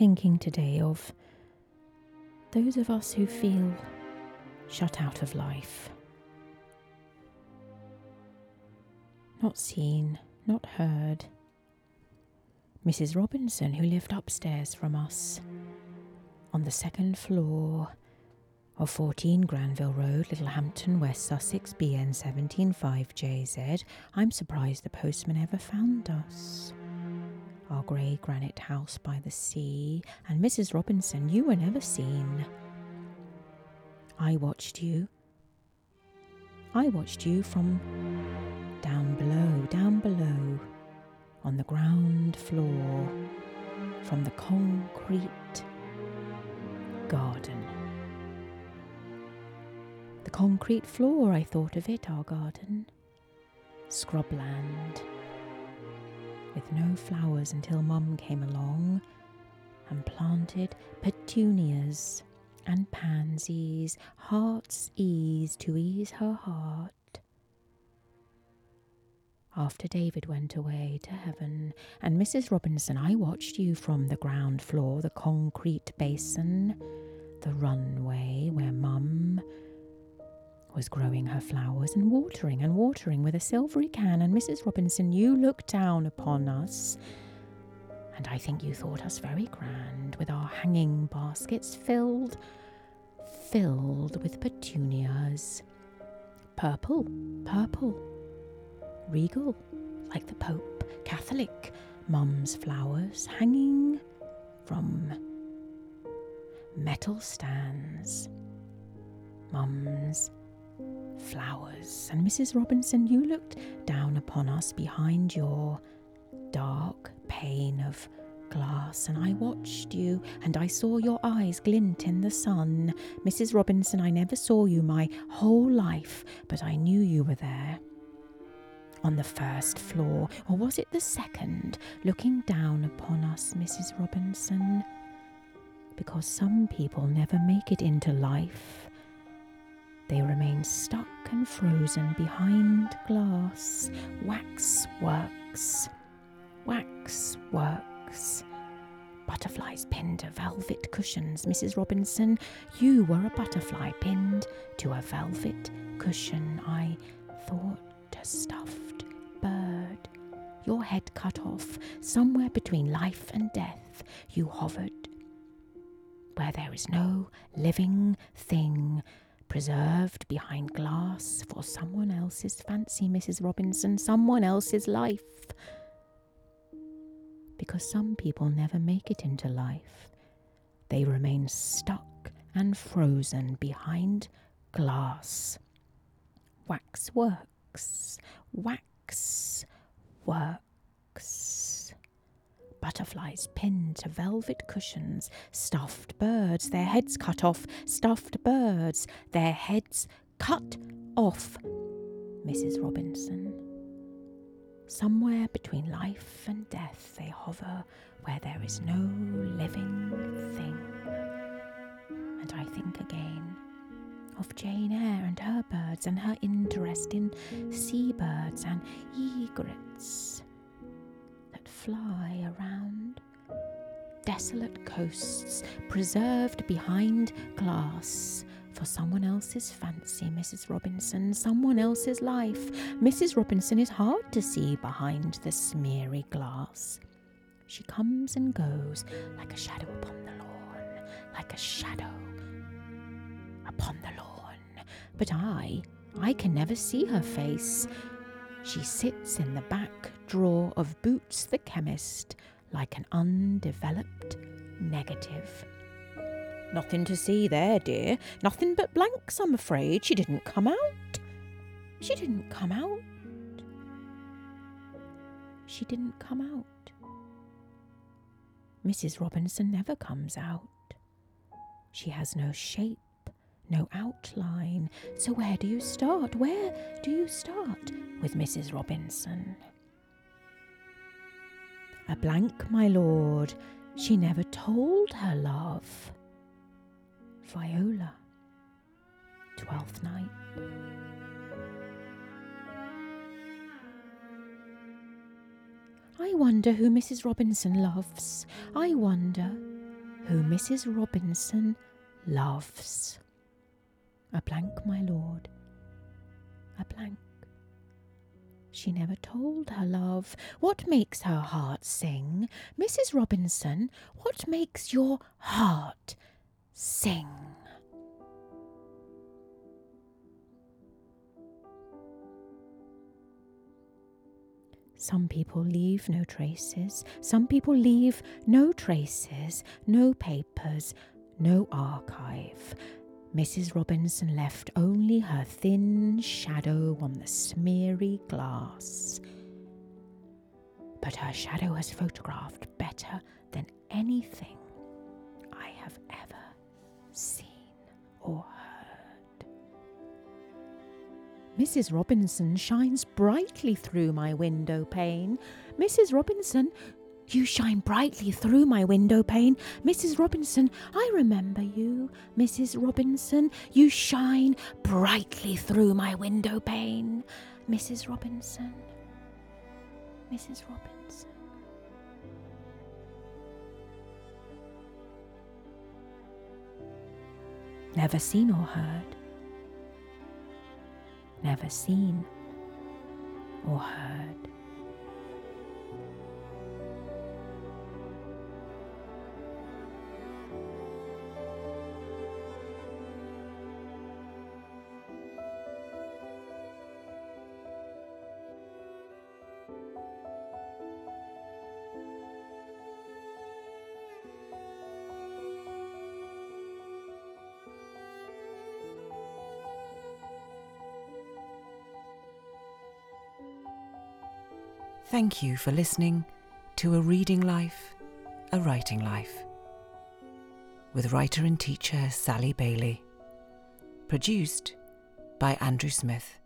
thinking today of those of us who feel shut out of life. Not seen, not heard. Mrs. Robinson, who lived upstairs from us, on the second floor of 14 Granville Road, Littlehampton, West Sussex, BN 175JZ. I'm surprised the postman ever found us. Grey granite house by the sea, and Mrs. Robinson, you were never seen. I watched you. I watched you from down below, down below, on the ground floor, from the concrete garden. The concrete floor, I thought of it, our garden. Scrubland. With no flowers until Mum came along and planted petunias and pansies, heart's ease to ease her heart. After David went away to heaven, and Mrs. Robinson, I watched you from the ground floor, the concrete basin, the runway where Mum was growing her flowers and watering and watering with a silvery can. And Mrs. Robinson, you looked down upon us, and I think you thought us very grand with our hanging baskets filled, filled with petunias. Purple, purple, regal, like the Pope, Catholic, Mum's flowers hanging from metal stands. Mum's flowers. And Mrs. Robinson, you looked down upon us behind your dark pane of glass, and I watched you, and I saw your eyes glint in the sun. Mrs. Robinson, I never saw you my whole life, but I knew you were there. On the first floor, or was it the second, looking down upon us, Mrs. Robinson? Because some people never make it into life they remain stuck and frozen behind glass. Wax works. Wax works. Butterflies pinned to velvet cushions. Mrs. Robinson, you were a butterfly pinned to a velvet cushion. I thought a stuffed bird. Your head cut off, somewhere between life and death, you hovered. Where there is no living thing preserved behind glass for someone else's fancy, Mrs. Robinson, someone else's life. Because some people never make it into life, they remain stuck and frozen behind glass. Wax works, wax works butterflies pinned to velvet cushions, stuffed birds, their heads cut off, stuffed birds, their heads cut off. Mrs. Robinson. Somewhere between life and death they hover where there is no living thing. And I think again of Jane Eyre and her birds and her interest in seabirds and egrets fly around. Desolate coasts preserved behind glass for someone else's fancy, Mrs. Robinson, someone else's life. Mrs. Robinson is hard to see behind the smeary glass. She comes and goes like a shadow upon the lawn, like a shadow upon the lawn. But I, I can never see her face. She sits in the back drawer of Boots the chemist like an undeveloped negative. Nothing to see there, dear. Nothing but blanks, I'm afraid. She didn't come out. She didn't come out. She didn't come out. Mrs. Robinson never comes out. She has no shape no outline. So, where do you start? Where do you start with Mrs. Robinson? A blank, my lord. She never told her love. Viola. Twelfth night. I wonder who Mrs. Robinson loves. I wonder who Mrs. Robinson loves. A blank, my lord, a blank. She never told her love what makes her heart sing. Mrs. Robinson, what makes your heart sing? Some people leave no traces, some people leave no traces, no papers, no archive. Mrs. Robinson left only her thin shadow on the smeary glass. But her shadow has photographed better than anything I have ever seen or heard. Mrs. Robinson shines brightly through my window pane. Mrs. Robinson, you shine brightly through my window pane. Mrs. Robinson, I remember you. Mrs. Robinson, you shine brightly through my window pane. Mrs. Robinson, Mrs. Robinson. Never seen or heard. Never seen or heard. Thank you for listening to A Reading Life, A Writing Life with writer and teacher Sally Bayley. Produced by Andrew Smith.